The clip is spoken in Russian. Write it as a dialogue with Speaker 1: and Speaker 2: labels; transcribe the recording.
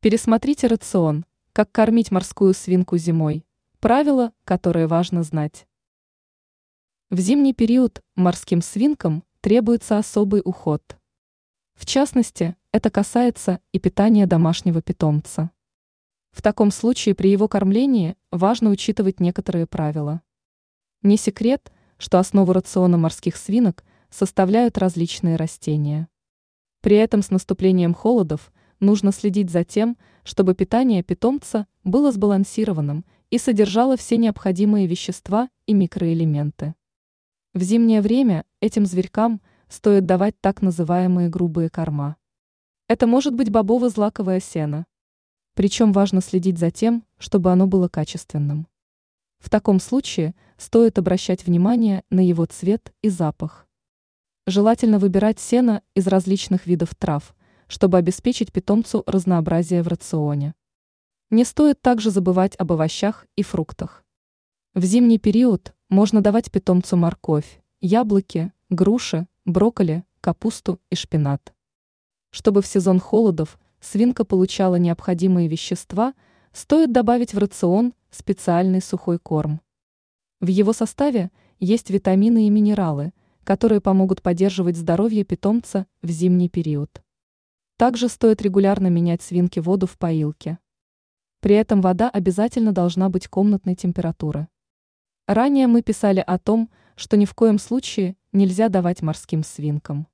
Speaker 1: Пересмотрите рацион, как кормить морскую свинку зимой. Правила, которые важно знать. В зимний период морским свинкам требуется особый уход. В частности, это касается и питания домашнего питомца. В таком случае при его кормлении важно учитывать некоторые правила. Не секрет, что основу рациона морских свинок составляют различные растения. При этом с наступлением холодов нужно следить за тем, чтобы питание питомца было сбалансированным и содержало все необходимые вещества и микроэлементы. В зимнее время этим зверькам стоит давать так называемые грубые корма. Это может быть бобово-злаковое сено. Причем важно следить за тем, чтобы оно было качественным. В таком случае стоит обращать внимание на его цвет и запах. Желательно выбирать сено из различных видов трав, чтобы обеспечить питомцу разнообразие в рационе. Не стоит также забывать об овощах и фруктах. В зимний период можно давать питомцу морковь, яблоки, груши, брокколи, капусту и шпинат. Чтобы в сезон холодов свинка получала необходимые вещества, стоит добавить в рацион специальный сухой корм. В его составе есть витамины и минералы, которые помогут поддерживать здоровье питомца в зимний период. Также стоит регулярно менять свинке воду в поилке. При этом вода обязательно должна быть комнатной температуры. Ранее мы писали о том, что ни в коем случае нельзя давать морским свинкам.